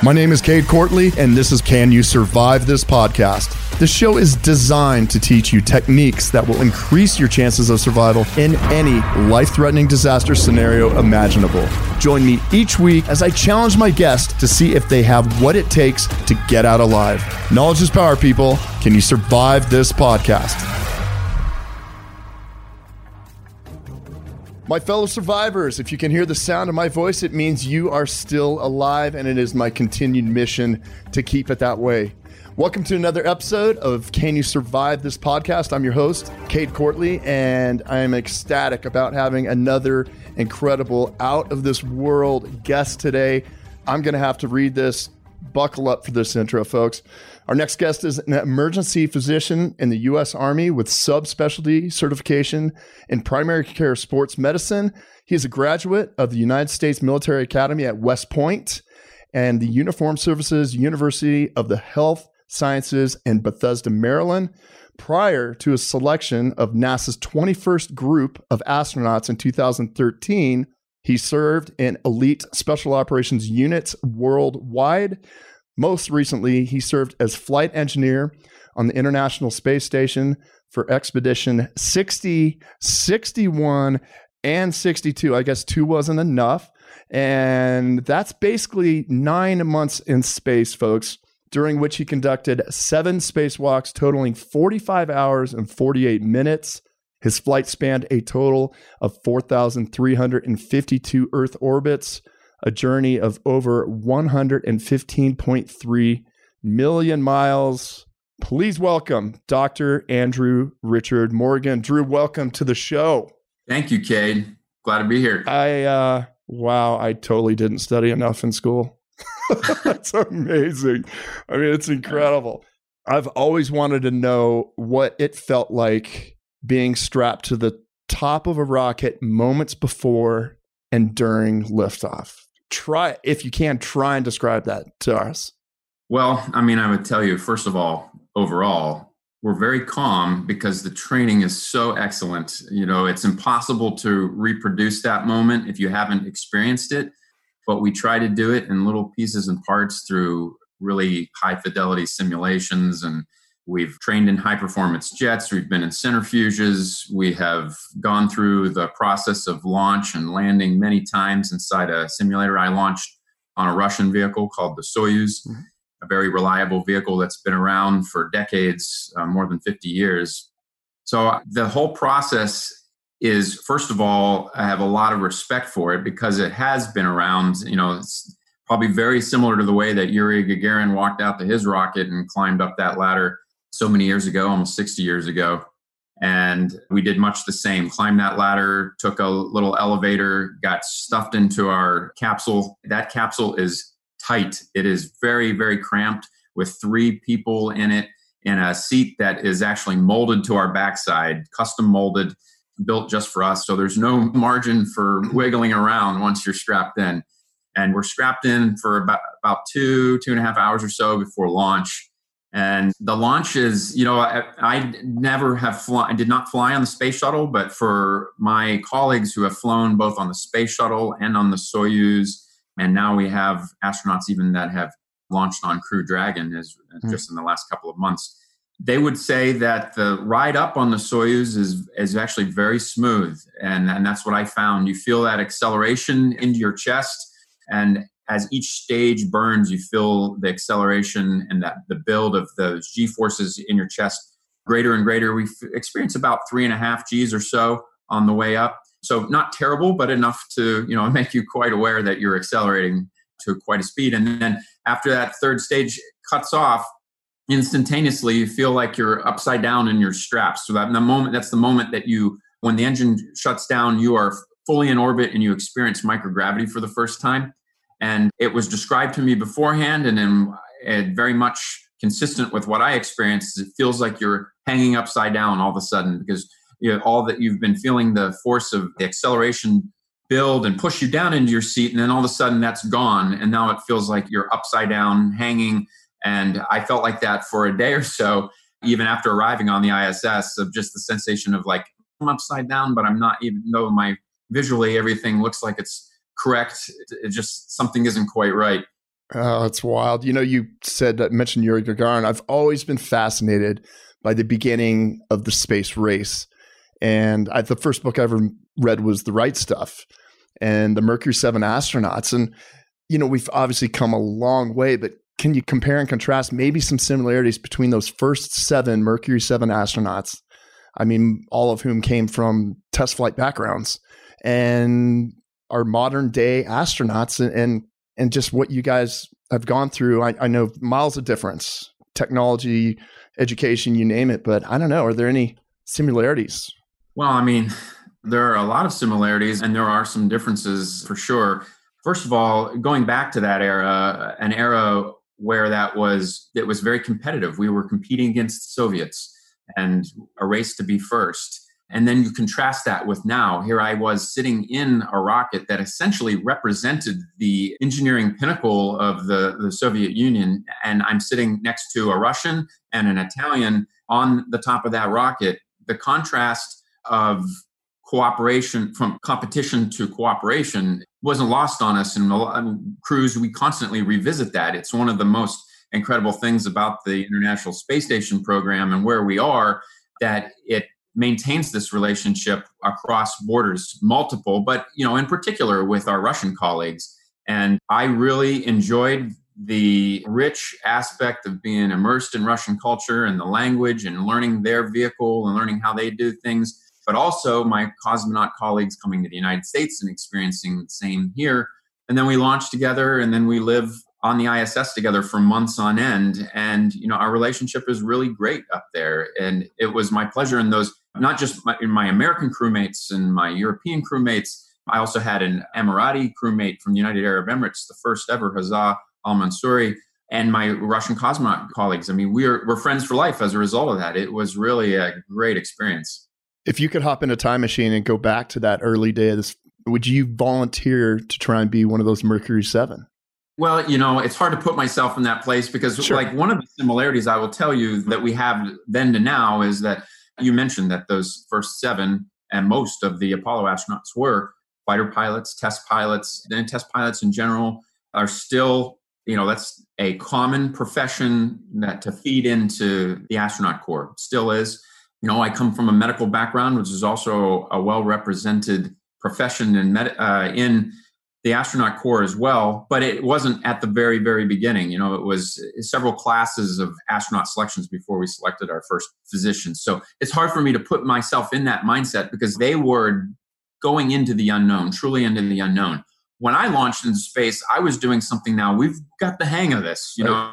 My name is Cade Courtley, and this is Can You Survive This Podcast? This show is designed to teach you techniques that will increase your chances of survival in any life threatening disaster scenario imaginable. Join me each week as I challenge my guests to see if they have what it takes to get out alive. Knowledge is power, people. Can you survive this podcast? My fellow survivors, if you can hear the sound of my voice, it means you are still alive, and it is my continued mission to keep it that way. Welcome to another episode of Can You Survive This Podcast? I'm your host, Cade Courtley, and I am ecstatic about having another incredible, out of this world guest today. I'm going to have to read this. Buckle up for this intro, folks. Our next guest is an emergency physician in the U.S. Army with subspecialty certification in primary care sports medicine. He is a graduate of the United States Military Academy at West Point and the Uniformed Services University of the Health Sciences in Bethesda, Maryland. Prior to his selection of NASA's 21st group of astronauts in 2013, he served in elite special operations units worldwide most recently, he served as flight engineer on the International Space Station for Expedition 60, 61, and 62. I guess two wasn't enough. And that's basically nine months in space, folks, during which he conducted seven spacewalks totaling 45 hours and 48 minutes. His flight spanned a total of 4,352 Earth orbits a journey of over 115.3 million miles. Please welcome Dr. Andrew Richard Morgan. Drew, welcome to the show. Thank you, Cade. Glad to be here. I, uh, wow, I totally didn't study enough in school. That's amazing. I mean, it's incredible. I've always wanted to know what it felt like being strapped to the top of a rocket moments before and during liftoff try if you can try and describe that to us. Well i mean i would tell you first of all overall we're very calm because the training is so excellent. You know it's impossible to reproduce that moment if you haven't experienced it but we try to do it in little pieces and parts through really high fidelity simulations and We've trained in high performance jets. We've been in centrifuges. We have gone through the process of launch and landing many times inside a simulator. I launched on a Russian vehicle called the Soyuz, mm-hmm. a very reliable vehicle that's been around for decades, uh, more than 50 years. So the whole process is, first of all, I have a lot of respect for it because it has been around. You know, it's probably very similar to the way that Yuri Gagarin walked out to his rocket and climbed up that ladder so many years ago, almost 60 years ago. And we did much the same climbed that ladder, took a little elevator, got stuffed into our capsule. That capsule is tight, it is very, very cramped with three people in it in a seat that is actually molded to our backside, custom molded, built just for us. So there's no margin for wiggling around once you're strapped in. And we're strapped in for about, about two, two and a half hours or so before launch and the launches, you know, I, I never have flown, I did not fly on the space shuttle, but for my colleagues who have flown both on the space shuttle and on the Soyuz, and now we have astronauts even that have launched on Crew Dragon is mm. just in the last couple of months. They would say that the ride up on the Soyuz is is actually very smooth, and and that's what I found. You feel that acceleration into your chest, and as each stage burns, you feel the acceleration and that the build of those G forces in your chest greater and greater. We experience about three and a half G's or so on the way up. So not terrible, but enough to you know make you quite aware that you're accelerating to quite a speed. And then after that third stage cuts off, instantaneously you feel like you're upside down in your straps. So that the moment that's the moment that you when the engine shuts down, you are fully in orbit and you experience microgravity for the first time. And it was described to me beforehand, and then very much consistent with what I experienced. It feels like you're hanging upside down all of a sudden because you know, all that you've been feeling the force of the acceleration build and push you down into your seat, and then all of a sudden that's gone, and now it feels like you're upside down, hanging. And I felt like that for a day or so, even after arriving on the ISS, of just the sensation of like I'm upside down, but I'm not. Even though my visually everything looks like it's correct. It just something isn't quite right. Oh, it's wild. You know, you said that mentioned Yuri Gagarin. I've always been fascinated by the beginning of the space race. And I, the first book I ever read was The Right Stuff and the Mercury 7 astronauts. And, you know, we've obviously come a long way, but can you compare and contrast maybe some similarities between those first seven Mercury 7 astronauts? I mean, all of whom came from test flight backgrounds and our modern day astronauts and, and, and just what you guys have gone through. I, I know miles of difference, technology, education, you name it, but I don't know. Are there any similarities? Well, I mean, there are a lot of similarities and there are some differences for sure. First of all, going back to that era, an era where that was it was very competitive. We were competing against the Soviets and a race to be first. And then you contrast that with now. Here I was sitting in a rocket that essentially represented the engineering pinnacle of the, the Soviet Union. And I'm sitting next to a Russian and an Italian on the top of that rocket. The contrast of cooperation from competition to cooperation wasn't lost on us. And crews, we constantly revisit that. It's one of the most incredible things about the International Space Station program and where we are that it maintains this relationship across borders, multiple, but you know, in particular with our Russian colleagues. And I really enjoyed the rich aspect of being immersed in Russian culture and the language and learning their vehicle and learning how they do things, but also my cosmonaut colleagues coming to the United States and experiencing the same here. And then we launch together and then we live on the ISS together for months on end. And, you know, our relationship is really great up there. And it was my pleasure in those, not just my, in my American crewmates and my European crewmates. I also had an Emirati crewmate from the United Arab Emirates, the first ever Hazza Al Mansouri, and my Russian cosmonaut colleagues. I mean, we're, we're friends for life as a result of that. It was really a great experience. If you could hop in a time machine and go back to that early day of this, would you volunteer to try and be one of those Mercury 7? Well, you know, it's hard to put myself in that place because, sure. like, one of the similarities I will tell you that we have then to now is that you mentioned that those first seven and most of the Apollo astronauts were fighter pilots, test pilots, and test pilots in general are still, you know, that's a common profession that to feed into the astronaut corps still is. You know, I come from a medical background, which is also a well represented profession in med- uh, in the astronaut corps as well, but it wasn't at the very, very beginning. You know, it was several classes of astronaut selections before we selected our first physicians. So it's hard for me to put myself in that mindset because they were going into the unknown, truly into the unknown. When I launched into space, I was doing something now. We've got the hang of this, you know,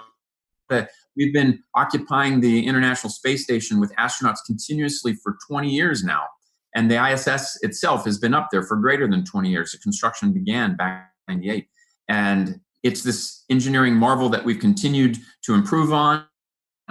that we've been occupying the International Space Station with astronauts continuously for 20 years now. And the ISS itself has been up there for greater than 20 years. The construction began back in 98. And it's this engineering marvel that we've continued to improve on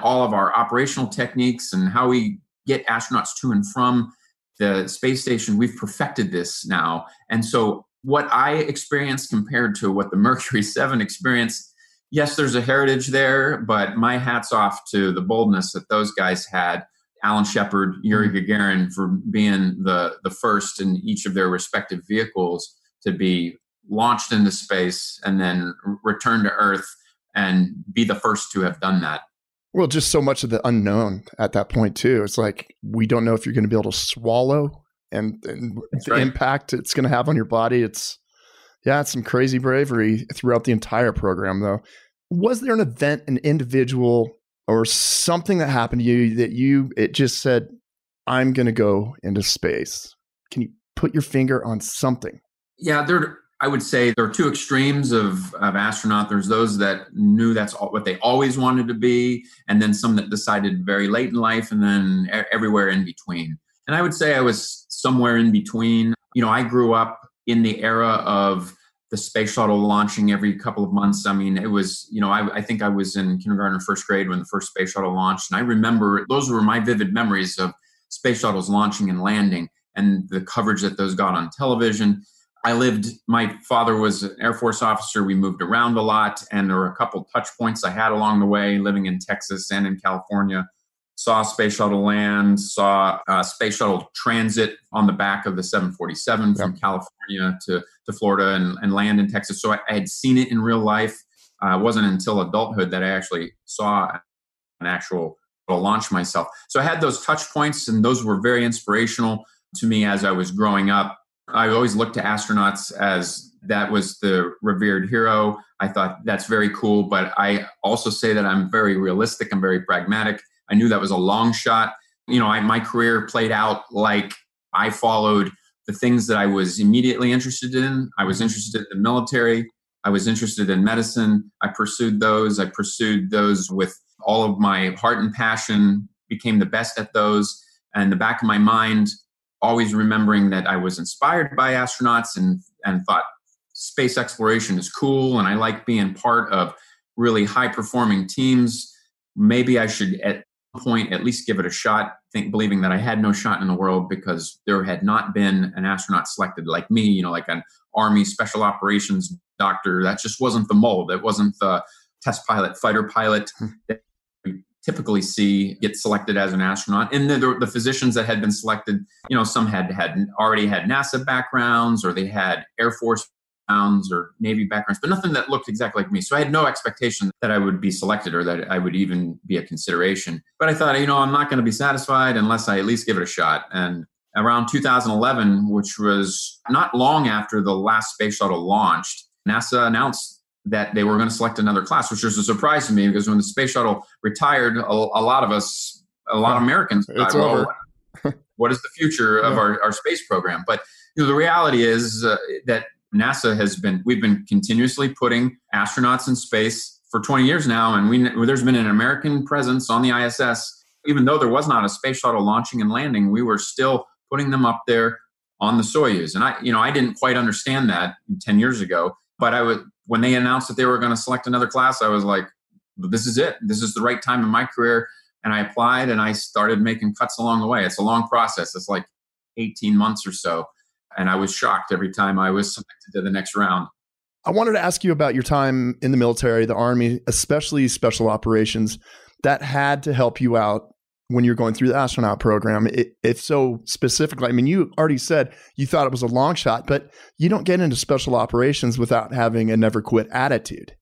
all of our operational techniques and how we get astronauts to and from the space station. We've perfected this now. And so, what I experienced compared to what the Mercury 7 experienced, yes, there's a heritage there, but my hat's off to the boldness that those guys had Alan Shepard, Yuri mm-hmm. Gagarin for being the the first in each of their respective vehicles to be launched into space and then return to Earth and be the first to have done that. Well, just so much of the unknown at that point too. It's like we don't know if you're going to be able to swallow and, and the right. impact it's going to have on your body. It's yeah, it's some crazy bravery throughout the entire program though. Was there an event, an individual or something that happened to you that you it just said i'm going to go into space. Can you put your finger on something? Yeah there i would say there are two extremes of, of astronaut. There's those that knew that's all, what they always wanted to be and then some that decided very late in life and then everywhere in between. And i would say i was somewhere in between. You know i grew up in the era of the space shuttle launching every couple of months. I mean, it was, you know, I, I, think I was in kindergarten or first grade when the first space shuttle launched. And I remember those were my vivid memories of space shuttles launching and landing and the coverage that those got on television. I lived, my father was an Air Force officer. We moved around a lot, and there were a couple touch points I had along the way living in Texas and in California saw space shuttle land, saw uh, space shuttle transit on the back of the 747 from California to, to Florida and, and land in Texas. So I, I, had seen it in real life. Uh, it wasn't until adulthood that I actually saw an actual launch myself. So I had those touch points, and those were very inspirational to me as I was growing up. I always looked to astronauts as that was the revered hero. I thought that's very cool, but I also say that I'm very realistic. I'm very pragmatic. I knew that was a long shot. You know, I, my career played out like I followed the things that I was immediately interested in. I was mm-hmm. interested in the military. I was interested in medicine. I pursued those. I pursued those with all of my heart and passion, became the best at those. And the back of my mind, always remembering that I was inspired by astronauts and, and thought space exploration is cool and I like being part of really high performing teams. Maybe I should at point at least give it a shot think believing that i had no shot in the world because there had not been an astronaut selected like me you know like an army special operations doctor. That just wasn't the mold. That wasn't the test pilot fighter pilot hmm. that we typically see get selected as an astronaut. And the, the physicians that had been selected you know some had had already had nasa backgrounds or they had air force backgrounds or Navy backgrounds, but nothing that looked exactly like me. So I had no expectation that I would be selected or that I would even be a consideration. But I thought, you know, I'm not going to be satisfied unless I at least give it a shot. And around 2011, which was not long after the last space shuttle launched, NASA announced that they were going to select another class, which was a surprise to me because when the space shuttle retired, a, a lot of us, a lot of Americans, it's thought, well, what is the future of yeah. our, our space program? But you know, the reality is uh, that NASA has been, we've been continuously putting astronauts in space for 20 years now. And we, there's been an American presence on the ISS. Even though there was not a space shuttle launching and landing, we were still putting them up there on the Soyuz. And I, you know, I didn't quite understand that 10 years ago. But I would, when they announced that they were going to select another class, I was like, this is it. This is the right time in my career. And I applied and I started making cuts along the way. It's a long process. It's like 18 months or so and I was shocked every time I was selected to the next round. I wanted to ask you about your time in the military, the Army, especially special operations. That had to help you out when you're going through the astronaut program. It, if so specifically, I mean, you already said you thought it was a long shot, but you don't get into special operations without having a never quit attitude.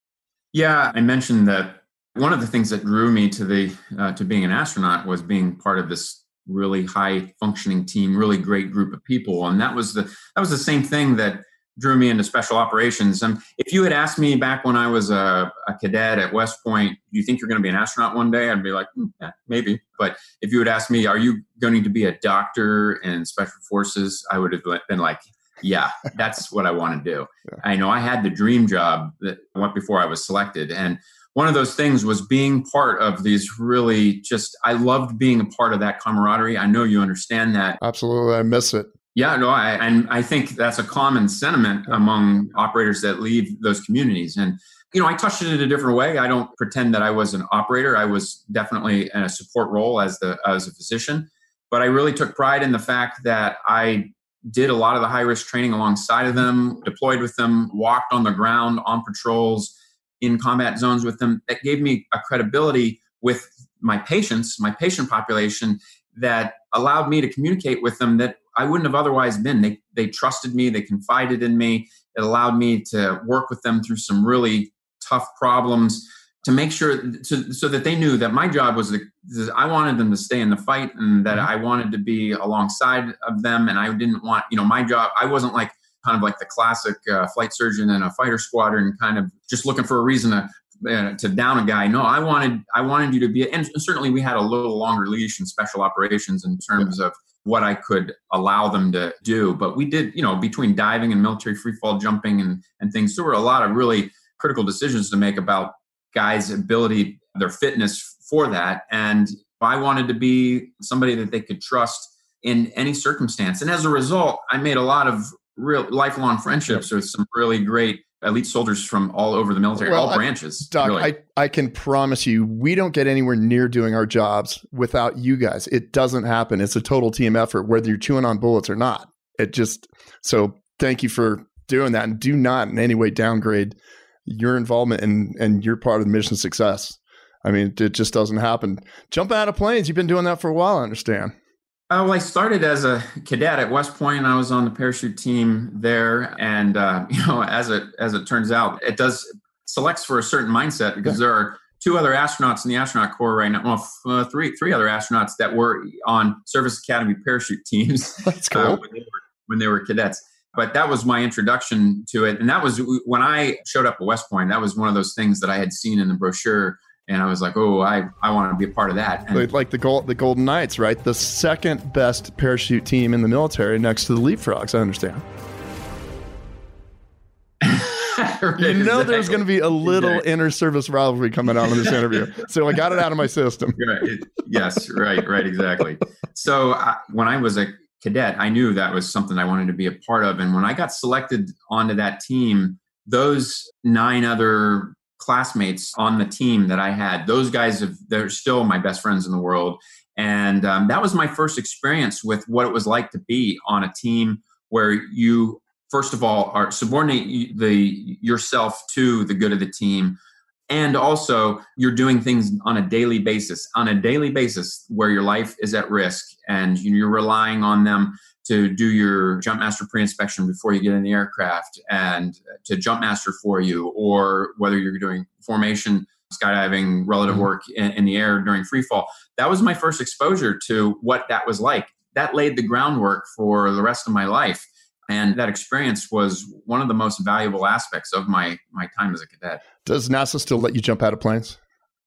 Yeah, I mentioned that one of the things that drew me to the uh, to being an astronaut was being part of this really high functioning team, really great group of people. And that was the that was the same thing that drew me into special operations. And if you had asked me back when I was a, a cadet at West Point, do you think you're going to be an astronaut one day? I'd be like, mm, yeah, maybe. But if you had asked me, are you going to be a doctor in special forces? I would have been like, yeah, that's what I want to do. Yeah. I know I had the dream job that went before I was selected. And one of those things was being part of these really just i loved being a part of that camaraderie. I know you understand that. Absolutely i miss it. Yeah no i and i think that's a common sentiment among operators that leave those communities. And you know i touched it in a different way. I don't pretend that i was an operator. I was definitely in a support role as the as a physician. But i really took pride in the fact that i did a lot of the high risk training alongside of them deployed with them walked on the ground on patrols in combat zones with them that gave me a credibility with my patients, my patient population, that allowed me to communicate with them that I wouldn't have otherwise been. They they trusted me, they confided in me. It allowed me to work with them through some really tough problems to make sure to, so that they knew that my job was that I wanted them to stay in the fight and that mm-hmm. I wanted to be alongside of them and I didn't want you know my job I wasn't like kind of like the classic uh, flight surgeon in a fighter squadron, kind of just looking for a reason to uh, to down a guy. No, I wanted I wanted you to be, and certainly we had a little longer leash in special operations in terms yeah. of what I could allow them to do. But we did, you know, between diving and military free fall jumping and and things, there were a lot of really critical decisions to make about guys' ability, their fitness for that, and I wanted to be somebody that they could trust in any circumstance. And as a result, I made a lot of real lifelong friendships with some really great elite soldiers from all over the military, well, all branches. I, Doc, really. I, I can promise you, we don't get anywhere near doing our jobs without you guys. It doesn't happen. It's a total team effort, whether you're chewing on bullets or not. It just, so thank you for doing that. And do not in any way downgrade your involvement and, and your part of the mission success. I mean, it just doesn't happen. Jumping out of planes, you've been doing that for a while, I understand. Uh, well, I started as a cadet at West Point. I was on the parachute team there, and uh, you know, as it as it turns out, it does selects for a certain mindset because yeah. there are two other astronauts in the astronaut corps right now. Well, uh, three three other astronauts that were on Service Academy parachute teams. That's cool. Uh, when, they were, when they were cadets. But that was my introduction to it, and that was when I showed up at West Point. That was one of those things that I had seen in the brochure and I was like, "Oh, I, I want to be a part of that." And like the gold, the Golden Knights, right? The second best parachute team in the military, next to the Leapfrogs. I understand. right, you know exactly. there's going to be a little exactly. inter-service rivalry coming out in this interview, so I got it out of my system. Right. Yes. Right. Right. Exactly. So uh, when I was a cadet, I knew that was something I wanted to be a part of, and when I got selected onto that team, those nine other classmates on the team that I had, those guys have they're still my best friends in the world, and um, that was my first experience with what it was like to be on a team where you first of all are subordinate the yourself to the good of the team and also you're doing things on a daily basis on a daily basis where your life is at risk and you're relying on them to do your jump master pre-inspection before you get in the aircraft and to jump master for you or whether you're doing formation skydiving relative mm-hmm. work in, in the air during free fall. That was my first exposure to what that was like. That laid the groundwork for the rest of my life and that experience was one of the most valuable aspects of my my time as a cadet does nasa still let you jump out of planes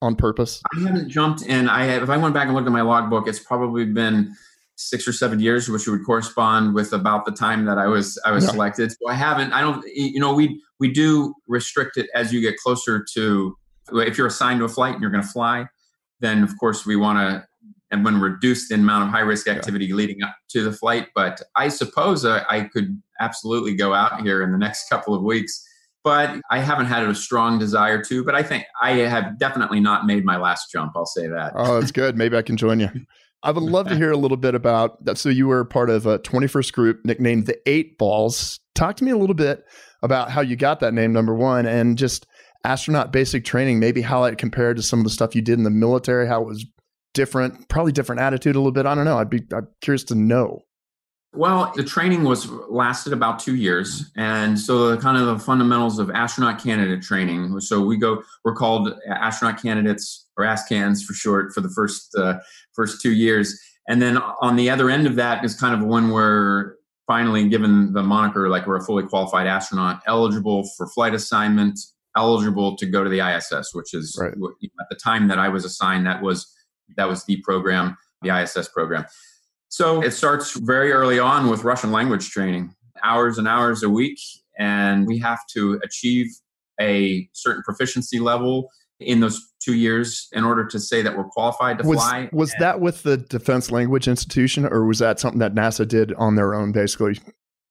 on purpose i haven't jumped in i have if i went back and looked at my logbook it's probably been six or seven years, which would correspond with about the time that I was I was yeah. selected. So I haven't. I don't. You know, we we do restrict it as you get closer to. If you're assigned to a flight and you're going to fly, then of course we want to and when reduced the amount of high risk activity yeah. leading up to the flight. But I suppose I, I could absolutely go out here in the next couple of weeks. But I haven't had a strong desire to. But I think I have definitely not made my last jump. I'll say that. Oh, that's good. Maybe I can join you. I would love to hear a little bit about that. So you were part of a 21st group nicknamed the Eight Balls. Talk to me a little bit about how you got that name, number one, and just astronaut basic training, maybe how it compared to some of the stuff you did in the military, how it was different, probably different attitude a little bit. I don't know. I'd be I'm curious to know. Well, the training was lasted about two years, and so the kind of the fundamentals of astronaut candidate training. So we go, we're called astronaut candidates or ASCANs for short for the first uh, first two years, and then on the other end of that is kind of when we're finally given the moniker like we're a fully qualified astronaut, eligible for flight assignment, eligible to go to the ISS, which is right. at the time that I was assigned, that was that was the program, the ISS program. So it starts very early on with Russian language training, hours and hours a week. And we have to achieve a certain proficiency level in those two years in order to say that we're qualified to was, fly. Was and that with the Defense Language Institution, or was that something that NASA did on their own, basically?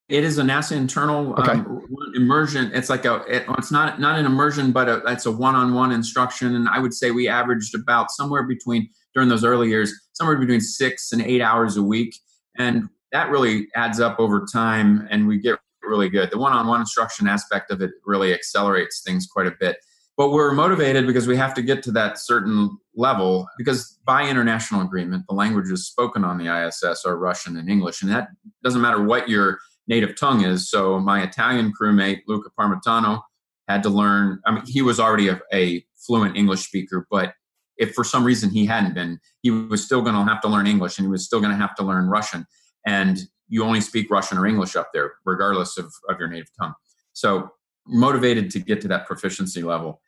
It is a NASA internal okay. um, immersion. It's like a, it, it's not not an immersion, but a, it's a one-on-one instruction. And I would say we averaged about somewhere between during those early years, somewhere between six and eight hours a week. And that really adds up over time and we get really good. The one on one instruction aspect of it really accelerates things quite a bit. But we're motivated because we have to get to that certain level because by international agreement, the languages spoken on the ISS are Russian and English. And that doesn't matter what your native tongue is. So my Italian crewmate, Luca Parmitano, had to learn, I mean, he was already a, a fluent English speaker, but if for some reason he hadn't been, he was still going to have to learn English and he was still going to have to learn Russian. And you only speak Russian or English up there, regardless of, of your native tongue. So, motivated to get to that proficiency level.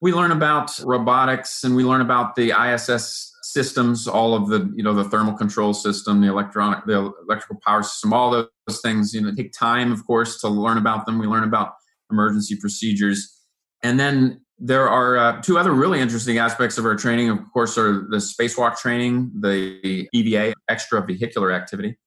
We learn about robotics and we learn about the ISS systems, all of the, you know, the thermal control system, the electronic, the electrical power system, all those things, you know, take time, of course, to learn about them. We learn about emergency procedures. And then there are uh, two other really interesting aspects of our training, of course, are the spacewalk training, the EVA, extravehicular activity.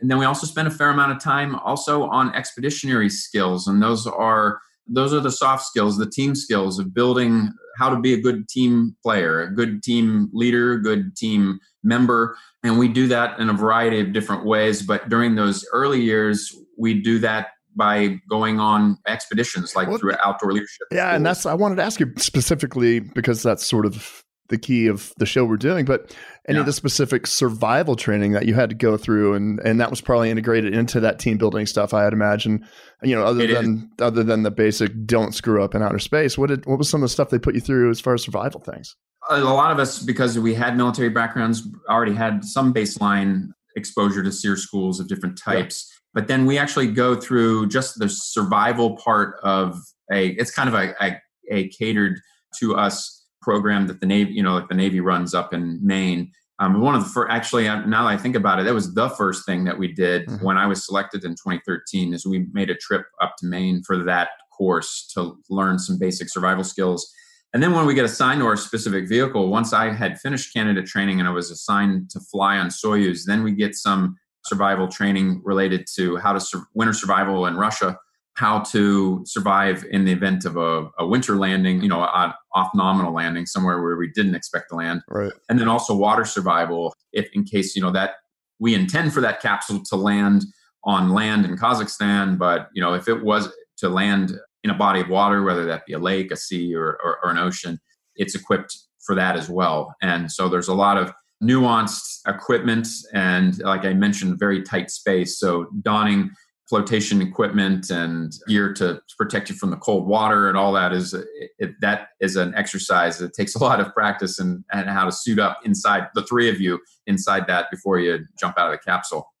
And then we also spend a fair amount of time also on expeditionary skills. And those are those are the soft skills, the team skills of building how to be a good team player, a good team leader, good team member. And we do that in a variety of different ways. But during those early years, we do that by going on expeditions like well, through outdoor leadership. Yeah, schools. and that's I wanted to ask you specifically because that's sort of the key of the show we're doing. But any yeah. of the specific survival training that you had to go through, and and that was probably integrated into that team building stuff. I'd imagine, you know, other it than is. other than the basic "don't screw up in outer space." What did what was some of the stuff they put you through as far as survival things? A lot of us, because we had military backgrounds, already had some baseline exposure to SERE schools of different types. Yeah. But then we actually go through just the survival part of a. It's kind of a, a, a catered to us program that the Navy, you know, like the Navy runs up in Maine. Um, one of the first, actually, uh, now that I think about it, that was the first thing that we did mm-hmm. when I was selected in 2013. Is we made a trip up to Maine for that course to learn some basic survival skills. And then when we get assigned to our specific vehicle, once I had finished candidate training and I was assigned to fly on Soyuz, then we get some survival training related to how to sur- winter survival in Russia how to survive in the event of a, a winter landing, you know, off nominal landing somewhere where we didn't expect to land. Right. And then also water survival, if in case, you know, that we intend for that capsule to land on land in Kazakhstan, but, you know, if it was to land in a body of water, whether that be a lake, a sea, or, or, or an ocean, it's equipped for that as well. And so there's a lot of nuanced equipment and, like I mentioned, very tight space. So donning flotation equipment and gear to protect you from the cold water and all that is it, that is an exercise that takes a lot of practice and, and how to suit up inside the three of you inside that before you jump out of the capsule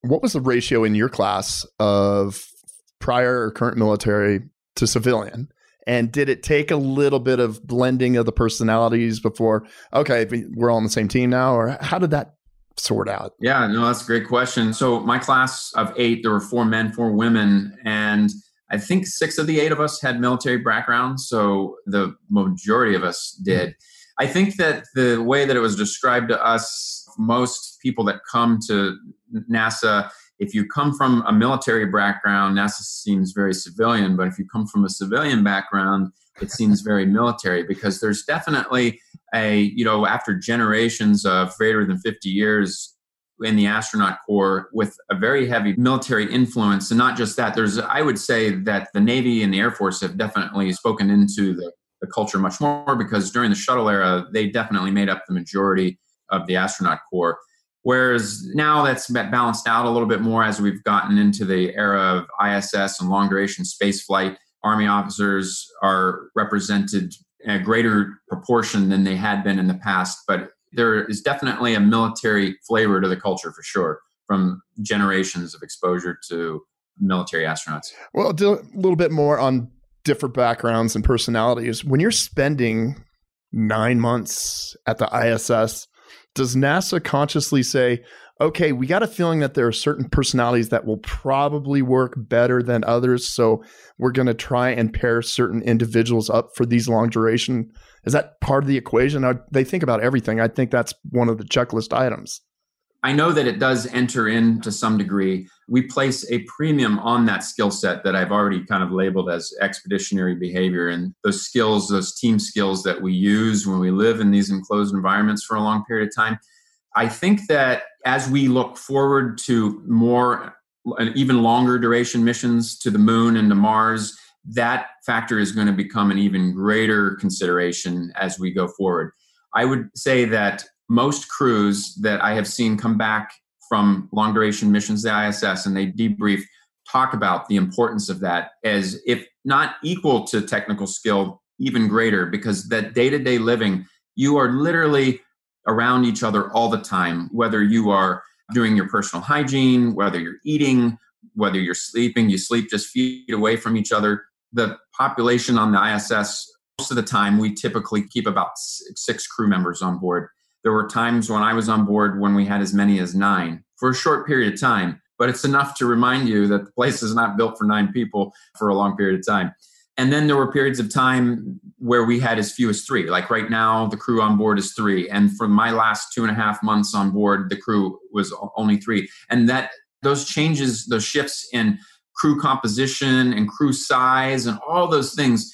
what was the ratio in your class of prior or current military to civilian and did it take a little bit of blending of the personalities before okay we're all on the same team now or how did that sort out? Yeah, no, that's a great question. So my class of eight, there were four men, four women, and I think six of the eight of us had military backgrounds. So the majority of us hmm. did. I think that the way that it was described to us, most people that come to NASA, if you come from a military background, NASA seems very civilian. But if you come from a civilian background, it seems very military because there's definitely a you know after generations of greater than 50 years in the astronaut corps with a very heavy military influence and not just that there's i would say that the navy and the air force have definitely spoken into the, the culture much more because during the shuttle era they definitely made up the majority of the astronaut corps whereas now that's balanced out a little bit more as we've gotten into the era of iss and long duration space flight army officers are represented a greater proportion than they had been in the past. But there is definitely a military flavor to the culture for sure from generations of exposure to military astronauts. Well, a little bit more on different backgrounds and personalities. When you're spending nine months at the ISS, does NASA consciously say, okay, we got a feeling that there are certain personalities that will probably work better than others. So we're going to try and pair certain individuals up for these long duration. Is that part of the equation? they think about everything. I think that's one of the checklist items. I know that it does enter in to some degree. We place a premium on that skill set that I've already kind of labeled as expeditionary behavior and those skills, those team skills that we use when we live in these enclosed environments for a long period of time I think that as we look forward to more and even longer duration missions to the moon and to Mars, that factor is going to become an even greater consideration as we go forward. I would say that most crews that I have seen come back from long duration missions to ISS and they debrief talk about the importance of that as if not equal to technical skill, even greater, because that day to day living, you are literally around each other all the time, whether you are doing your personal hygiene, whether you're eating, whether you're sleeping, you sleep just feet away from each other. The population on the ISS, most of the time, we typically keep about six crew members on board. There were times when I was on board when we had as many as nine for a short period of time, but it's enough to remind you that the place is not built for nine people for a long period of time. And then there were periods of time where we had as few as three. Like right now, the crew on board is three. And for my last two and a half months on board, the crew was only three. And that those changes, those shifts in crew composition and crew size and all those things,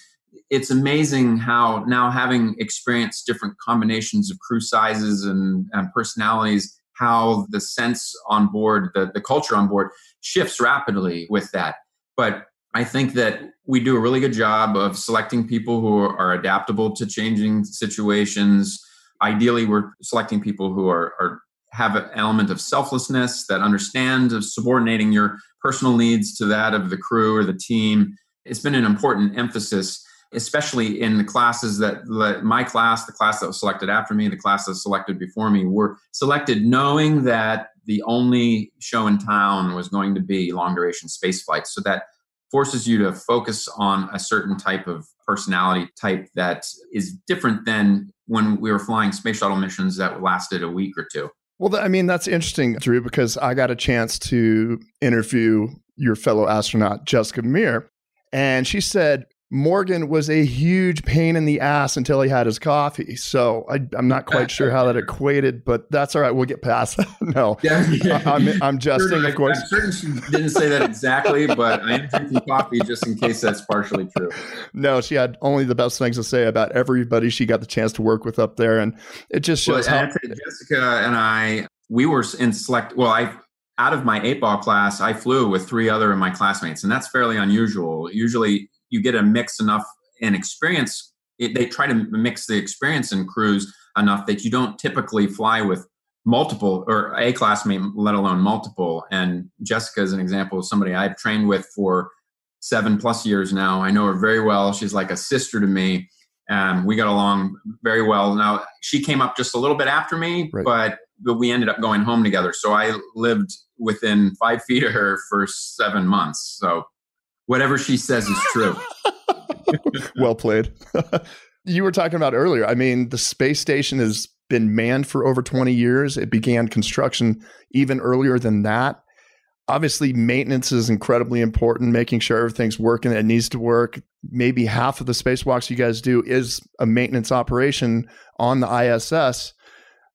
it's amazing how now having experienced different combinations of crew sizes and, and personalities, how the sense on board, the, the culture on board shifts rapidly with that. But I think that we do a really good job of selecting people who are adaptable to changing situations, Ideally, we're selecting people who are, are have an element of selflessness that understand of subordinating your personal needs to that of the crew or the team. It's been an important emphasis, especially in the classes that my class, the class that was selected after me, the class that was selected before me, were selected knowing that the only show in town was going to be long duration space flights. So that forces you to focus on a certain type of personality type that is different than when we were flying space shuttle missions that lasted a week or two. Well, I mean, that's interesting, Drew, because I got a chance to interview your fellow astronaut, Jessica Meir. And she said Morgan was a huge pain in the ass until he had his coffee. So I, am not quite sure how that equated, but that's all right. We'll get past that. no, yeah, yeah. I'm, I'm jesting, of course. I'm certain she didn't say that exactly, but I am drinking coffee just in case that's partially true. No, she had only the best things to say about everybody she got the chance to work with up there, and it just shows well, how Jessica and I we were in select. Well, I out of my eight ball class, I flew with three other of my classmates, and that's fairly unusual. Usually, you get a mix enough in experience. It, they try to mix the experience in crews enough that you don't typically fly with multiple or a classmate, let alone multiple. And Jessica is an example of somebody I've trained with for seven plus years now. I know her very well. She's like a sister to me. Um, we got along very well. Now she came up just a little bit after me, right. but but we ended up going home together. So I lived within five feet of her for seven months. So whatever she says is true. well played. you were talking about earlier. I mean, the space station has been manned for over 20 years. It began construction even earlier than that. Obviously, maintenance is incredibly important, making sure everything's working that needs to work. Maybe half of the spacewalks you guys do is a maintenance operation on the ISS.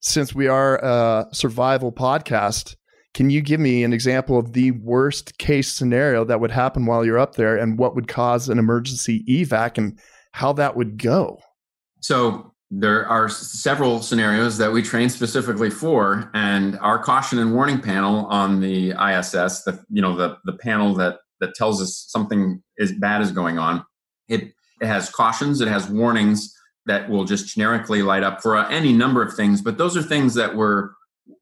Since we are a survival podcast, can you give me an example of the worst case scenario that would happen while you're up there and what would cause an emergency evac and how that would go? So, there are several scenarios that we train specifically for and our caution and warning panel on the ISS, the you know the the panel that that tells us something is bad is going on. It, it has cautions, it has warnings that will just generically light up for uh, any number of things, but those are things that we're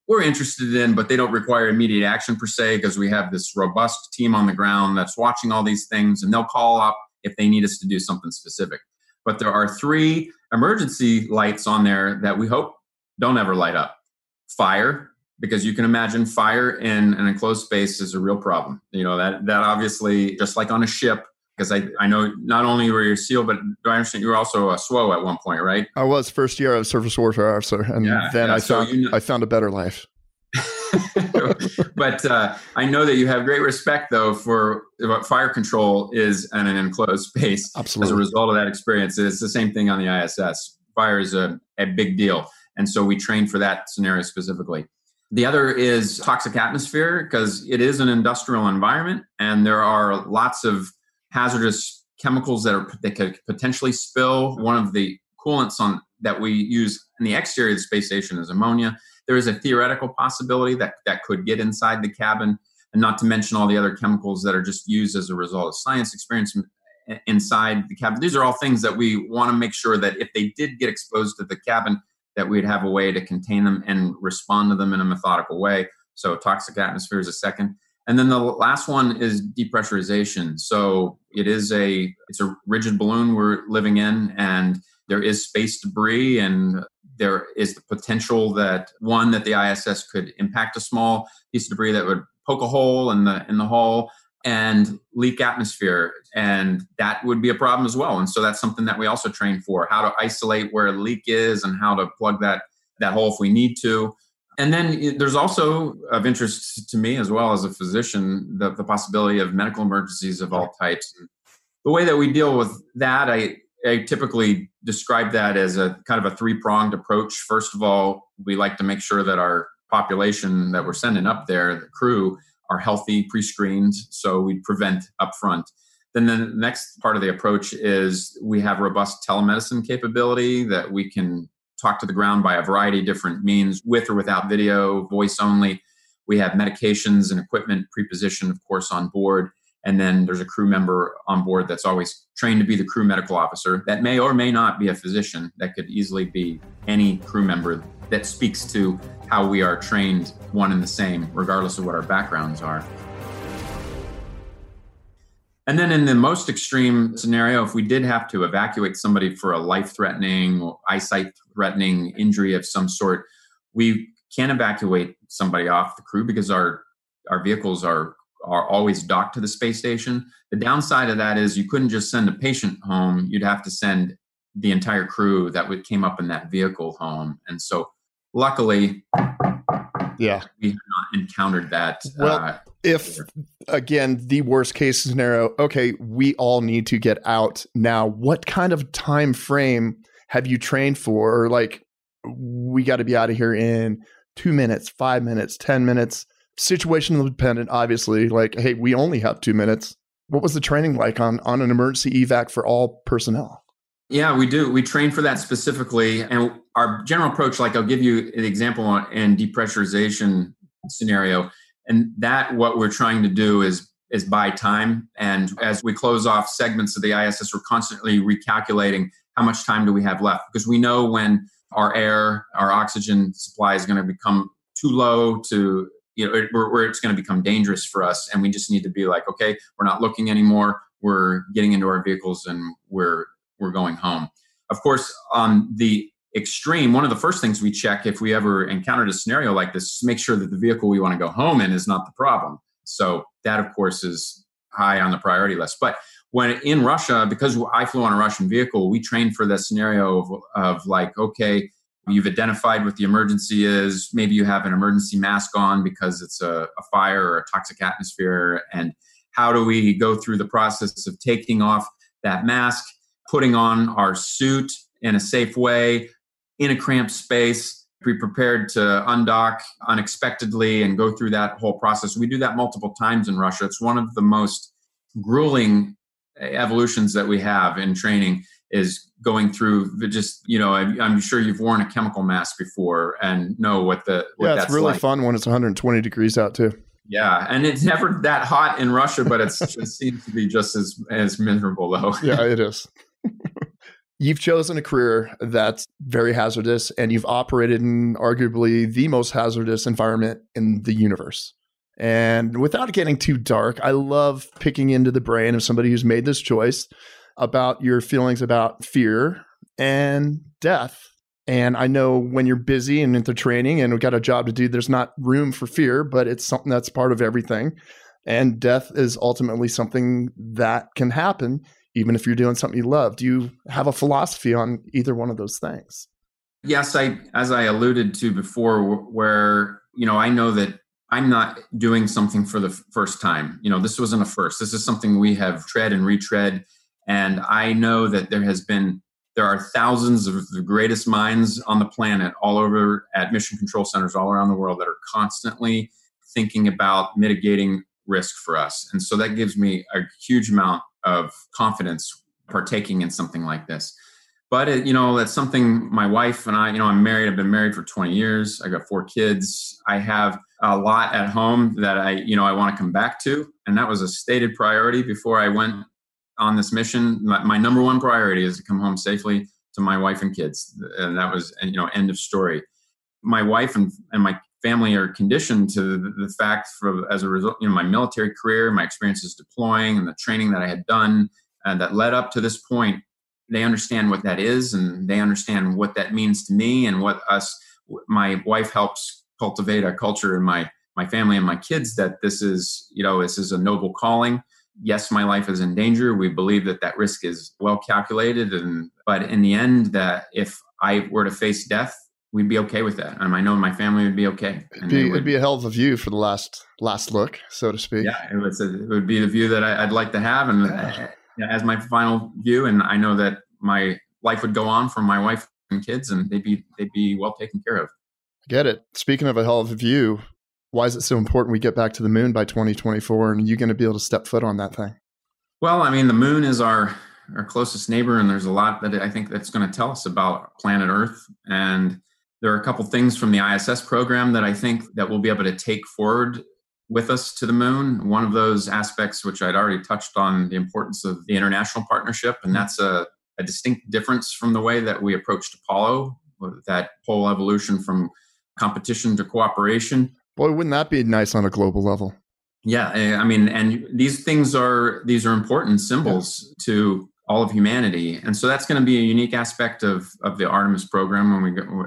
we're interested in, but they don't require immediate action per se because we have this robust team on the ground that's watching all these things and they'll call up if they need us to do something specific. But there are three emergency lights on there that we hope don't ever light up. Fire, because you can imagine fire in an enclosed space is a real problem. You know, that that obviously just like on a ship, because I, I know not only were you a SEAL, but do I understand you were also a SWO at one point, right? I was first year of surface warfare officer, and yeah, then yeah, I so found you know, I found a better life. but uh, I know that you have great respect, though, for what fire control is in an enclosed space. Absolutely. As a result of that experience, it's the same thing on the ISS. Fire is a, a big deal, and so we train for that scenario specifically. The other is toxic atmosphere because it is an industrial environment, and there are lots of hazardous chemicals that are that could potentially spill. One of the coolants on that we use in the exterior of the space station is ammonia. There is a theoretical possibility that that could get inside the cabin, and not to mention all the other chemicals that are just used as a result of science experience inside the cabin. These are all things that we want to make sure that if they did get exposed to the cabin, that we'd have a way to contain them and respond to them in a methodical way. So toxic atmosphere is a second. And then the last one is depressurization. So it is a it's a rigid balloon we're living in, and there is space debris, and there is the potential that one that the ISS could impact a small piece of debris that would poke a hole in the in the hull and leak atmosphere, and that would be a problem as well. And so that's something that we also train for: how to isolate where a leak is and how to plug that that hole if we need to and then there's also of interest to me as well as a physician the, the possibility of medical emergencies of all types. The way that we deal with that I, I typically describe that as a kind of a three-pronged approach. First of all we like to make sure that our population that we're sending up there the crew are healthy pre-screened so we prevent upfront. Then the next part of the approach is we have robust telemedicine capability that we can talk to the ground by a variety of different means, with or without video, voice only. We have medications and equipment prepositioned, of course, on board. And then there's a crew member on board that's always trained to be the crew medical officer that may or may not be a physician, that could easily be any crew member that speaks to how we are trained one and the same, regardless of what our backgrounds are. And then in the most extreme scenario, if we did have to evacuate somebody for a life threatening or eyesight threatening injury of some sort, we can evacuate somebody off the crew because our our vehicles are are always docked to the space station. The downside of that is you couldn't just send a patient home, you'd have to send the entire crew that would came up in that vehicle home. And so luckily yeah we have not encountered that well uh, if again the worst case scenario okay we all need to get out now what kind of time frame have you trained for or like we got to be out of here in two minutes five minutes ten minutes situational dependent obviously like hey we only have two minutes what was the training like on on an emergency evac for all personnel yeah, we do. We train for that specifically. And our general approach, like I'll give you an example on in depressurization scenario. And that what we're trying to do is is buy time. And as we close off segments of the ISS, we're constantly recalculating how much time do we have left because we know when our air, our oxygen supply is going to become too low to you know where, where it's going to become dangerous for us, and we just need to be like, okay, we're not looking anymore. We're getting into our vehicles and we're we're going home. Of course, on the extreme, one of the first things we check if we ever encountered a scenario like this is make sure that the vehicle we want to go home in is not the problem. So that, of course, is high on the priority list. But when in Russia, because I flew on a Russian vehicle, we trained for that scenario of, of like, okay, you've identified what the emergency is. Maybe you have an emergency mask on because it's a, a fire or a toxic atmosphere. And how do we go through the process of taking off that mask? putting on our suit in a safe way in a cramped space be prepared to undock unexpectedly and go through that whole process we do that multiple times in russia it's one of the most grueling uh, evolutions that we have in training is going through the just you know I'm, sure you've worn a chemical mask before and know what the what yeah it's really like. fun when it's 120 degrees out too yeah, and it's never that hot in Russia, but it's, it seems to be just as as miserable though. yeah, it is. You've chosen a career that's very hazardous and you've operated in arguably the most hazardous environment in the universe. And without getting too dark, I love picking into the brain of somebody who's made this choice about your feelings about fear and death. And I know when you're busy and into training and we've got a job to do, there's not room for fear, but it's something that's part of everything. And death is ultimately something that can happen even if you're doing something you love. Do you have a philosophy on either one of those things? Yes, I as I alluded to before where, you know, I know that I'm not doing something for the first time. You know, this wasn't a first. This is something we have tread and retread and I know that there has been there are thousands of the greatest minds on the planet all over at mission control centers all around the world that are constantly thinking about mitigating risk for us. And so that gives me a huge amount of confidence partaking in something like this. But it, you know, that's something my wife and I, you know, I'm married. I've been married for 20 years. I got four kids. I have a lot at home that I, you know, I want to come back to, and that was a stated priority before I went on this mission. My, my number one priority is to come home safely to my wife and kids, and that was, you know, end of story. My wife and, and my family are conditioned to the, fact for as a result you know my military career my experiences deploying and the training that i had done and that led up to this point they understand what that is and they understand what that means to me and what us my wife helps cultivate a culture in my my family and my kids that this is you know this is a noble calling. Yes my life is in danger. We believe that that risk is well calculated and but in the end that if i were to face death we'd be okay with that. And I know my family would be okay. It'd be, would, it'd be, a hell of a view for the last last look, so to speak. Yeah, it, was a, it would be the view that I, would like to have, and uh, as my final view. And I know that my life would go on for my wife and kids, and they'd be they'd be well taken care of. I get it. Speaking of a hell of a view, why is it so important we get back to the moon by 2024? And are you're going to be able to step foot on that thing? Well, I mean, the moon is our our closest neighbor, and there's a lot that I think that's going to tell us about planet Earth and there are a couple things from the ISS program that I think that we'll be able to take forward with us to the moon. One of those aspects, which I'd already touched on, the importance of the international partnership, and that's a, a distinct difference from the way that we approached Apollo, that whole evolution from competition to cooperation. Boy, wouldn't that be nice on a global level? Yeah, I mean, and these things are these are important symbols yeah. to all of humanity, and so that's going to be a unique aspect of of the Artemis program when we, we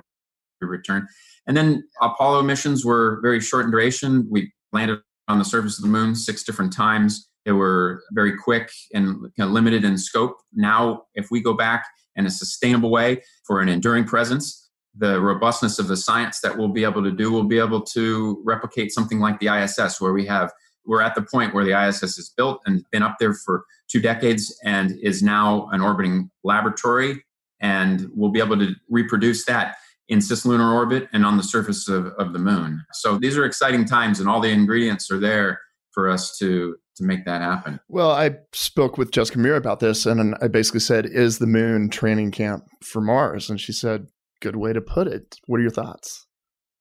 return. And then Apollo missions were very short in duration. We landed on the surface of the moon six different times. They were very quick and kind of limited in scope. Now, if we go back in a sustainable way for an enduring presence, the robustness of the science that we'll be able to do, we'll be able to replicate something like the ISS, where we have we're at the point where the ISS is built and been up there for two decades and is now an orbiting laboratory, and we'll be able to reproduce that in cislunar orbit and on the surface of, of the moon. So these are exciting times, and all the ingredients are there for us to to make that happen. Well, I spoke with Jessica Meir about this, and I basically said, "Is the moon training camp for Mars?" And she said, "Good way to put it." What are your thoughts?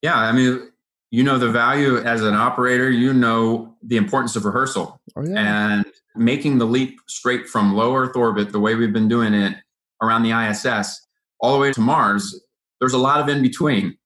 Yeah, I mean, you know the value as an operator. You know the importance of rehearsal oh, yeah. and making the leap straight from low Earth orbit, the way we've been doing it around the ISS, all the way to Mars there's a lot of in between.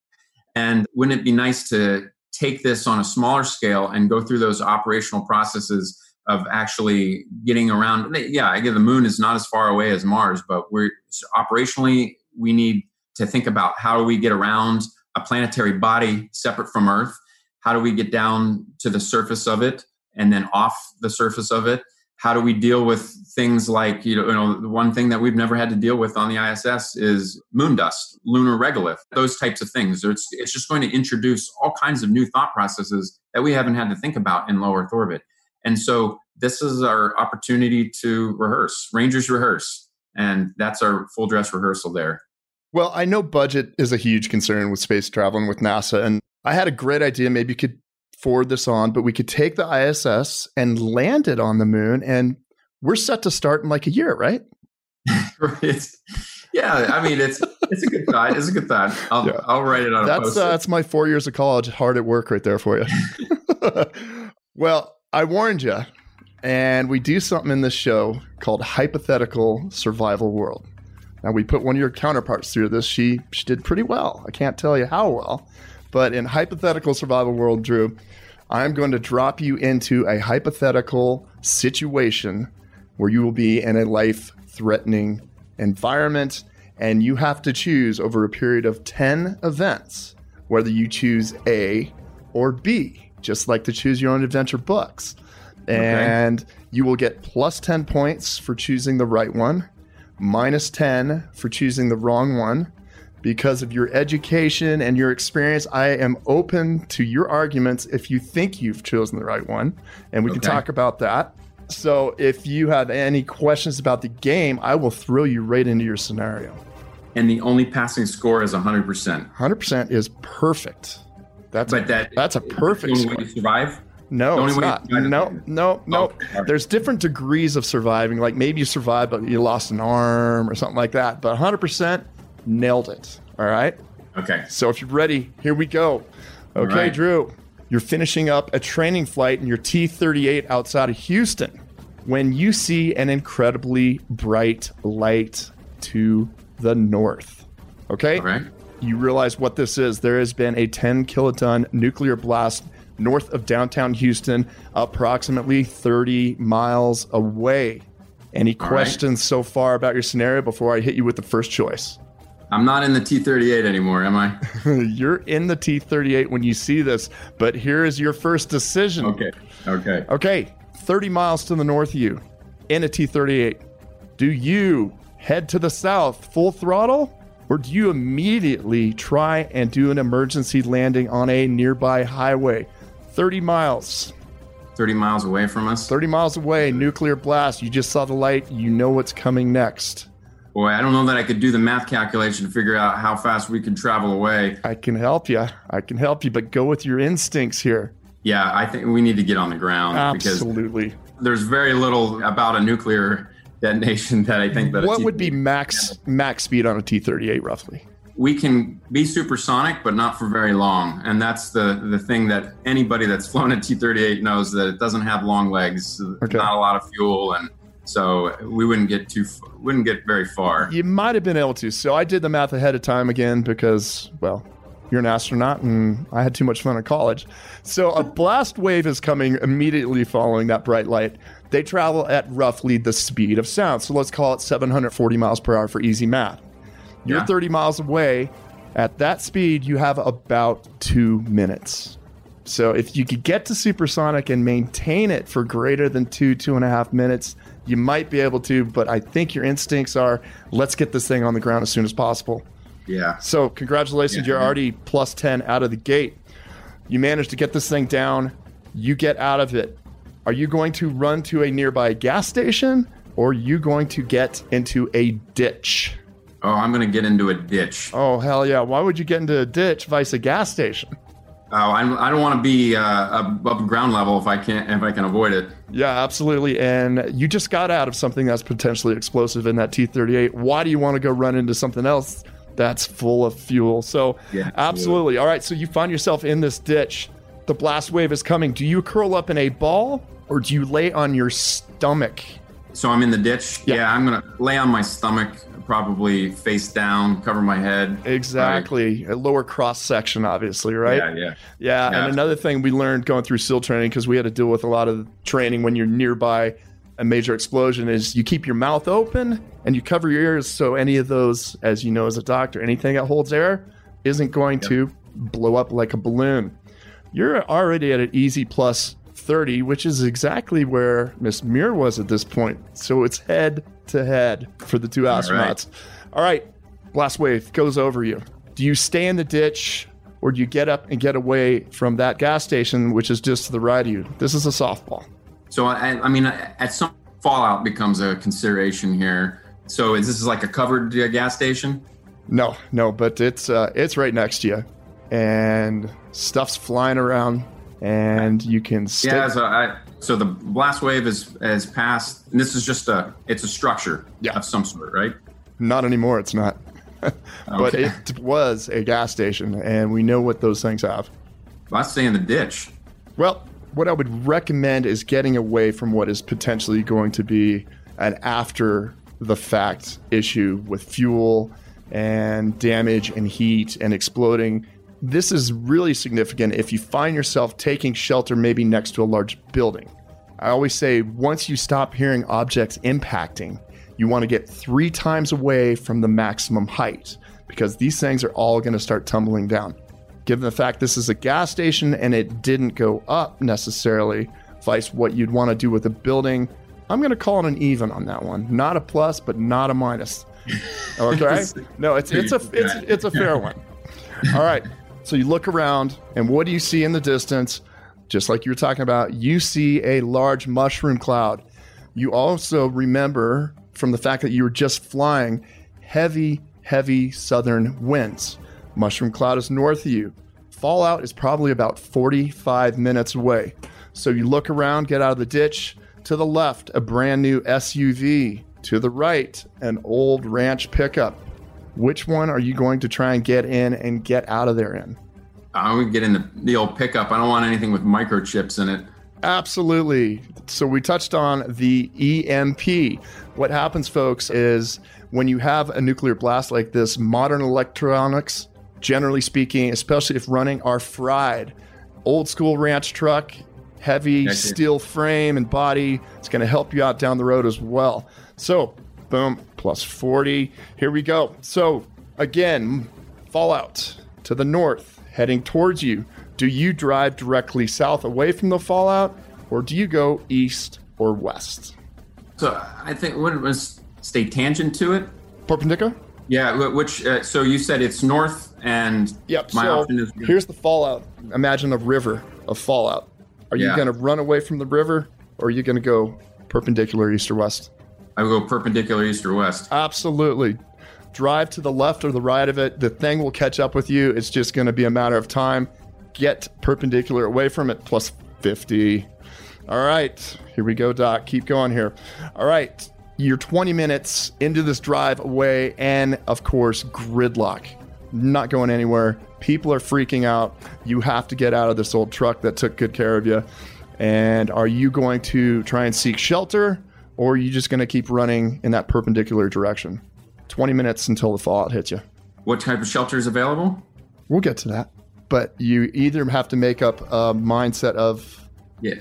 And wouldn't it be nice to take this on a smaller scale and go through those operational processes of actually getting around? Yeah, again, the moon is not as far away as Mars, but we're operationally, we need to think about how do we get around a planetary body separate from Earth? How do we get down to the surface of it and then off the surface of it? How do we deal with things like you know, you know the one thing that we've never had to deal with on the ISS is moon dust, lunar regolith, those types of things. It's it's just going to introduce all kinds of new thought processes that we haven't had to think about in low Earth orbit. And so this is our opportunity to rehearse. Rangers rehearse, and that's our full dress rehearsal there. Well, I know budget is a huge concern with space travel and with NASA, and I had a great idea. Maybe you could forward this on, but we could take the ISS and land it on the moon, and we're set to start in like a year, right? yeah, I mean it's it's a good thought. It's a good thought. I'll yeah. I'll write it on. That's uh, that's my four years of college hard at work right there for you. well, I warned you, and we do something in this show called hypothetical survival world. Now we put one of your counterparts through this. She she did pretty well. I can't tell you how well, but in hypothetical survival world, Drew, I'm going to drop you into a hypothetical situation where you will be in a life threatening environment and you have to choose over a period of 10 events whether you choose A or B, just like the Choose Your Own Adventure books. And okay. you will get plus 10 points for choosing the right one, minus 10 for choosing the wrong one, because of your education and your experience. I am open to your arguments if you think you've chosen the right one, and we okay. can talk about that. So, if you have any questions about the game, I will throw you right into your scenario. And the only passing score is 100%. 100% is perfect. That's but a, that that's a perfect score. Way to survive? No, it's not. No, no, no. Oh, There's different degrees of surviving. Like maybe you survived, but you lost an arm or something like that. But 100%, nailed it. All right. Okay. So if you're ready, here we go. Okay, right. Drew, you're finishing up a training flight in your T 38 outside of Houston when you see an incredibly bright light to the north. Okay. All right. You realize what this is. There has been a 10 kiloton nuclear blast north of downtown Houston, approximately 30 miles away. Any questions right. so far about your scenario before I hit you with the first choice? I'm not in the T38 anymore, am I? You're in the T38 when you see this, but here is your first decision. Okay. Okay. Okay. 30 miles to the north of you in a T38. Do you head to the south full throttle or do you immediately try and do an emergency landing on a nearby highway? 30 miles. 30 miles away from us? 30 miles away, nuclear blast. You just saw the light. You know what's coming next. Boy, I don't know that I could do the math calculation to figure out how fast we can travel away. I can help you. I can help you, but go with your instincts here. Yeah, I think we need to get on the ground. Absolutely. there's very little about a nuclear detonation that I think that what would be max max speed on a T-38 roughly? we can be supersonic, but not for very long. And that's the the thing that anybody that's flown a T-38 knows that it doesn't have long legs, okay. not a lot of fuel, and so we wouldn't get too wouldn't get very far. You might have been able to. So I did the math ahead of time again because well, you're an astronaut and I had too much fun in college. So a blast wave is coming immediately following that bright light. They travel at roughly the speed of sound. So let's call it 740 miles per hour for easy math. You're yeah. 30 miles away. At that speed, you have about two minutes. So if you could get to supersonic and maintain it for greater than two, two and a half minutes, you might be able to. But I think your instincts are let's get this thing on the ground as soon as possible. Yeah. So congratulations, yeah. you're already plus 10 out of the gate. You managed to get this thing down. You get out of it. Are you going to run to a nearby gas station or are you going to get into a ditch? Oh, I'm going to get into a ditch. Oh, hell yeah. Why would you get into a ditch vice a gas station? Oh, I do not want to be uh, above ground level if I can if I can avoid it. Yeah, absolutely. And you just got out of something that's potentially explosive in that T-38. Why do you want to go run into something else that's full of fuel? So, yeah, absolutely. All right. So you find yourself in this ditch. The blast wave is coming. Do you curl up in a ball or do you lay on your stomach? So I'm in the ditch. Yeah, yeah I'm gonna lay on my stomach probably face down, cover my head. Exactly. Right. A lower cross section, obviously, right? Yeah, yeah, yeah. And another thing we learned going through SEAL training, because we had to deal with a lot of training when you're nearby a major explosion, is you keep your mouth open and you cover your ears so any of those, as you know as a doctor, anything that holds air isn't going yep. to blow up like a balloon. You're already at an easy plus 30, which is exactly where Miss Meir was at this point. So it's head to head for the two astronauts. All right. All right, blast wave goes over you. Do you stay in the ditch or do you get up and get away from that gas station, which is just to the right of you? This is a softball. So, I, I mean, at some fallout becomes a consideration here. So, is this like a covered uh, gas station? No, no, but it's uh, it's right next to you, and stuff's flying around and you can stick. Yeah, so, I, so the blast wave is has passed. And this is just a it's a structure yeah. of some sort, right? Not anymore. It's not. but okay. it was a gas station, and we know what those things have. Let's stay in the ditch. Well, what I would recommend is getting away from what is potentially going to be an after the fact issue with fuel and damage and heat and exploding this is really significant if you find yourself taking shelter maybe next to a large building. I always say once you stop hearing objects impacting, you want to get three times away from the maximum height because these things are all going to start tumbling down. Given the fact this is a gas station and it didn't go up necessarily, vice what you'd want to do with a building, I'm going to call it an even on that one. Not a plus, but not a minus. Okay? no, it's it's a it's it's a fair one. All right. So you look around, and what do you see in the distance? Just like you were talking about, you see a large mushroom cloud. You also remember from the fact that you were just flying heavy, heavy southern winds. Mushroom cloud is north of you. Fallout is probably about 45 minutes away. So you look around, get out of the ditch. To the left, a brand new SUV. To the right, an old ranch pickup. Which one are you going to try and get in and get out of there in? I'm going to get in the, the old pickup. I don't want anything with microchips in it. Absolutely. So we touched on the EMP. What happens, folks, is when you have a nuclear blast like this, modern electronics, generally speaking, especially if running, are fried. Old school ranch truck, heavy steel frame and body. It's going to help you out down the road as well. So Boom, plus 40. Here we go. So, again, fallout to the north, heading towards you. Do you drive directly south away from the fallout, or do you go east or west? So, I think what was stay tangent to it? Perpendicular? Yeah, which, uh, so you said it's north and yep, my so option is. Here's the fallout. Imagine a river of fallout. Are yeah. you going to run away from the river, or are you going to go perpendicular east or west? I would go perpendicular east or west. Absolutely. Drive to the left or the right of it. The thing will catch up with you. It's just going to be a matter of time. Get perpendicular away from it, plus 50. All right. Here we go, Doc. Keep going here. All right. You're 20 minutes into this drive away, and of course, gridlock. not going anywhere. People are freaking out. You have to get out of this old truck that took good care of you. And are you going to try and seek shelter or are you just going to keep running in that perpendicular direction? 20 minutes until the fallout hits you. What type of shelter is available? We'll get to that. But you either have to make up a mindset of, Yeah.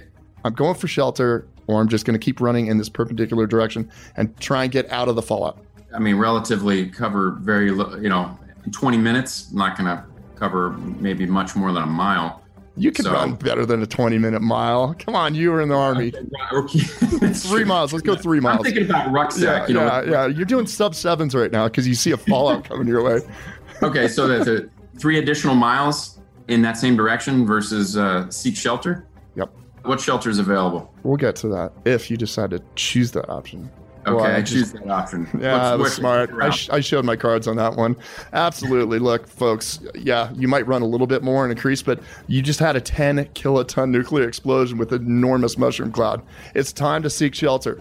I'm going for shelter or I'm just going to keep running in this perpendicular direction and try and get out of the fallout. I mean, relatively cover very, you know, 20 minutes, not going to cover maybe much more than a mile. You can So- run better than a 20 minute mile. Come on, you were in the army. Three miles. Let's go three miles. I'm thinking about Yeah, rucksack. you know, yeah, yeah. You're doing sub sevens right now because you see a fallout coming your way. okay, so the, the three additional miles in that same direction versus uh, seek shelter. Yep. What shelter is available? We'll get to that if you decide to choose that option. Okay, Well, I I just- choose that option. Yeah, that's smart. I, sh- I showed my cards on that one. Absolutely. Look, folks, yeah, you might run a little bit more in a crease, but you just had a 10 kiloton nuclear explosion with an enormous mushroom cloud. It's time to seek shelter.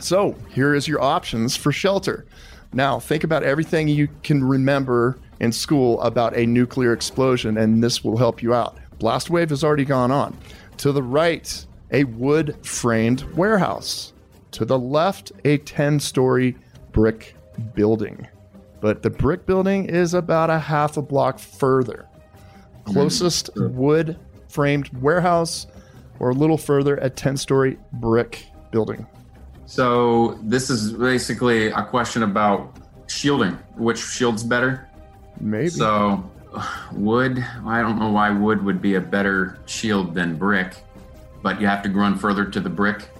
So, here is your options for shelter. Now, think about everything you can remember in school about a nuclear explosion, and this will help you out. Blast wave has already gone on. To the right, a wood framed warehouse. To the left, a 10 story brick building. But the brick building is about a half a block further. Closest hmm. wood framed warehouse, or a little further, a 10 story brick building. So this is basically a question about shielding. Which shield's better? Maybe. So wood. I don't know why wood would be a better shield than brick, but you have to run further to the brick.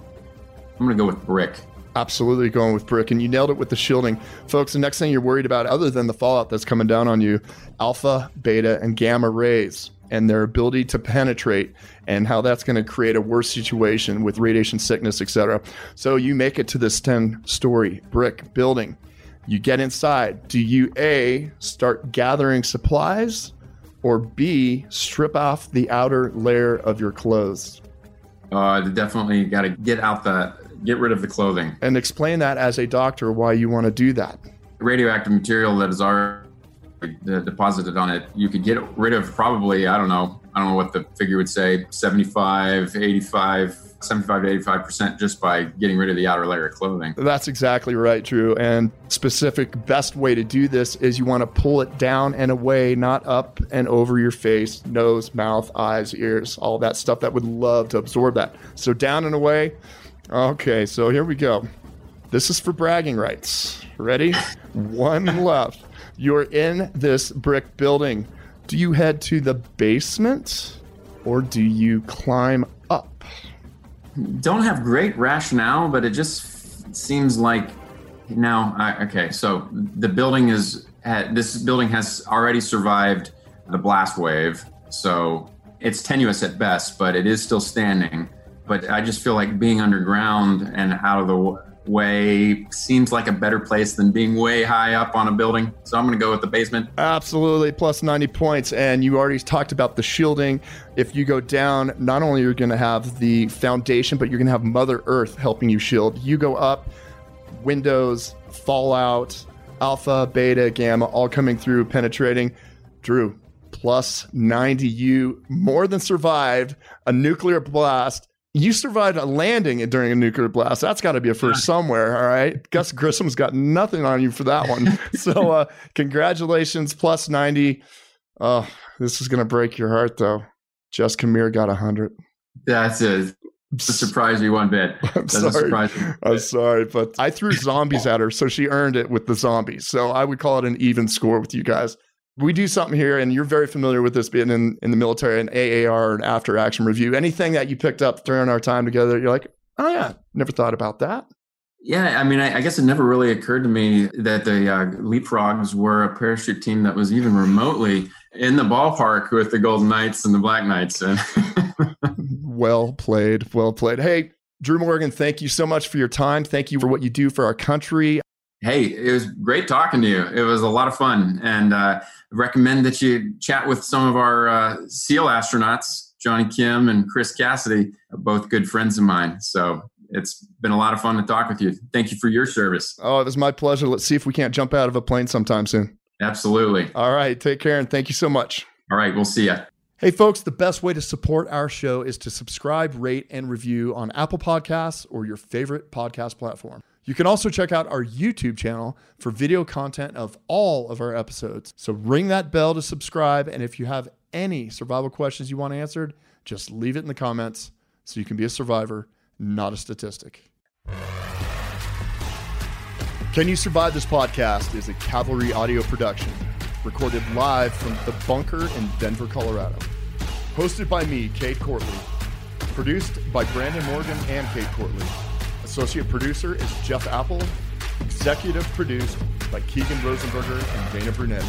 I'm gonna go with brick. Absolutely going with brick, and you nailed it with the shielding. Folks, the next thing you're worried about, other than the fallout that's coming down on you, alpha, beta, and gamma rays and their ability to penetrate and how that's going to create a worse situation with radiation sickness, etc. So you make it to this 10 story brick building. You get inside. Do you A, start gathering supplies, or B, strip off the outer layer of your clothes? Uh, definitely got to get out the get rid of the clothing. And explain that as a doctor why you want to do that. radioactive material that is already deposited on it, you could get rid of probably, I don't know, I don't know what the figure would say, 75, 85, 75 to 85% just by getting rid of the outer layer of clothing. That's exactly right, Drew. And specific best way to do this is you want to pull it down and away, not up and over your face, nose, mouth, eyes, ears, all that stuff that would love to absorb that. So down and away. Okay, so here we go. This is for bragging rights. Ready? One left. You're in this brick building. Do you head to the basement or do you climb up? Don't have great rationale, but it just f- seems like now, I, okay, so the building is, ha- this building has already survived the blast wave. So it's tenuous at best, but it is still standing. But I just feel like being underground and out of the way seems like a better place than being way high up on a building. So I'm going to go with the basement. Absolutely, plus 90 points. And you already talked about the shielding. If you go down, not only you're you going to have the foundation, but you're going to have Mother Earth helping you shield. You go up, Windows, Fallout, Alpha, Beta, Gamma, all coming through, penetrating. Drew, plus 90. You more than survived a nuclear blast. You survived a landing during a nuclear blast. That's got to be a first somewhere, all right? Gus Grissom's got nothing on you for that one. so, uh, congratulations, plus 90. Oh, this is going to break your heart, though. Jessica Meir got 100. That's a, doesn't surprise me one bit. I'm Doesn't sorry. surprise. I'm sorry, but I threw zombies at her, so she earned it with the zombies. So I would call it an even score with you guys. We do something here, and you're very familiar with this being in, in the military and AAR and after action review. Anything that you picked up during our time together, you're like, oh, yeah, never thought about that. Yeah, I mean, I, I guess it never really occurred to me that the uh, Leapfrogs were a parachute team that was even remotely in the ballpark with the Golden Knights and the Black Knights. Well played. Well played. Hey, Drew Morgan, thank you so much for your time. Thank you for what you do for our country. Hey, it was great talking to you. It was a lot of fun, and uh, recommend that you chat with some of our uh, SEAL astronauts, Johnny Kim and Chris Cassidy, both good friends of mine. So it's been a lot of fun to talk with you. Thank you for your service. Oh, it was my pleasure. Let's see if we can't jump out of a plane sometime soon. Absolutely. All right. Take care and thank you so much. All right. We'll see you. Hey, folks, the best way to support our show is to subscribe, rate, and review on Apple Podcasts or your favorite podcast platform. You can also check out our YouTube channel for video content of all of our episodes. So ring that bell to subscribe. And if you have any survival questions you want answered, just leave it in the comments so you can be a survivor, not a statistic. Can You Survive This Podcast is a Cavalry audio production, recorded live from the bunker in Denver, Colorado. Hosted by me, Kate Courtley. Produced by Brandon Morgan and Kate Courtley. Associate producer is Jeff Apple. Executive produced by Keegan Rosenberger and Dana Brunetti.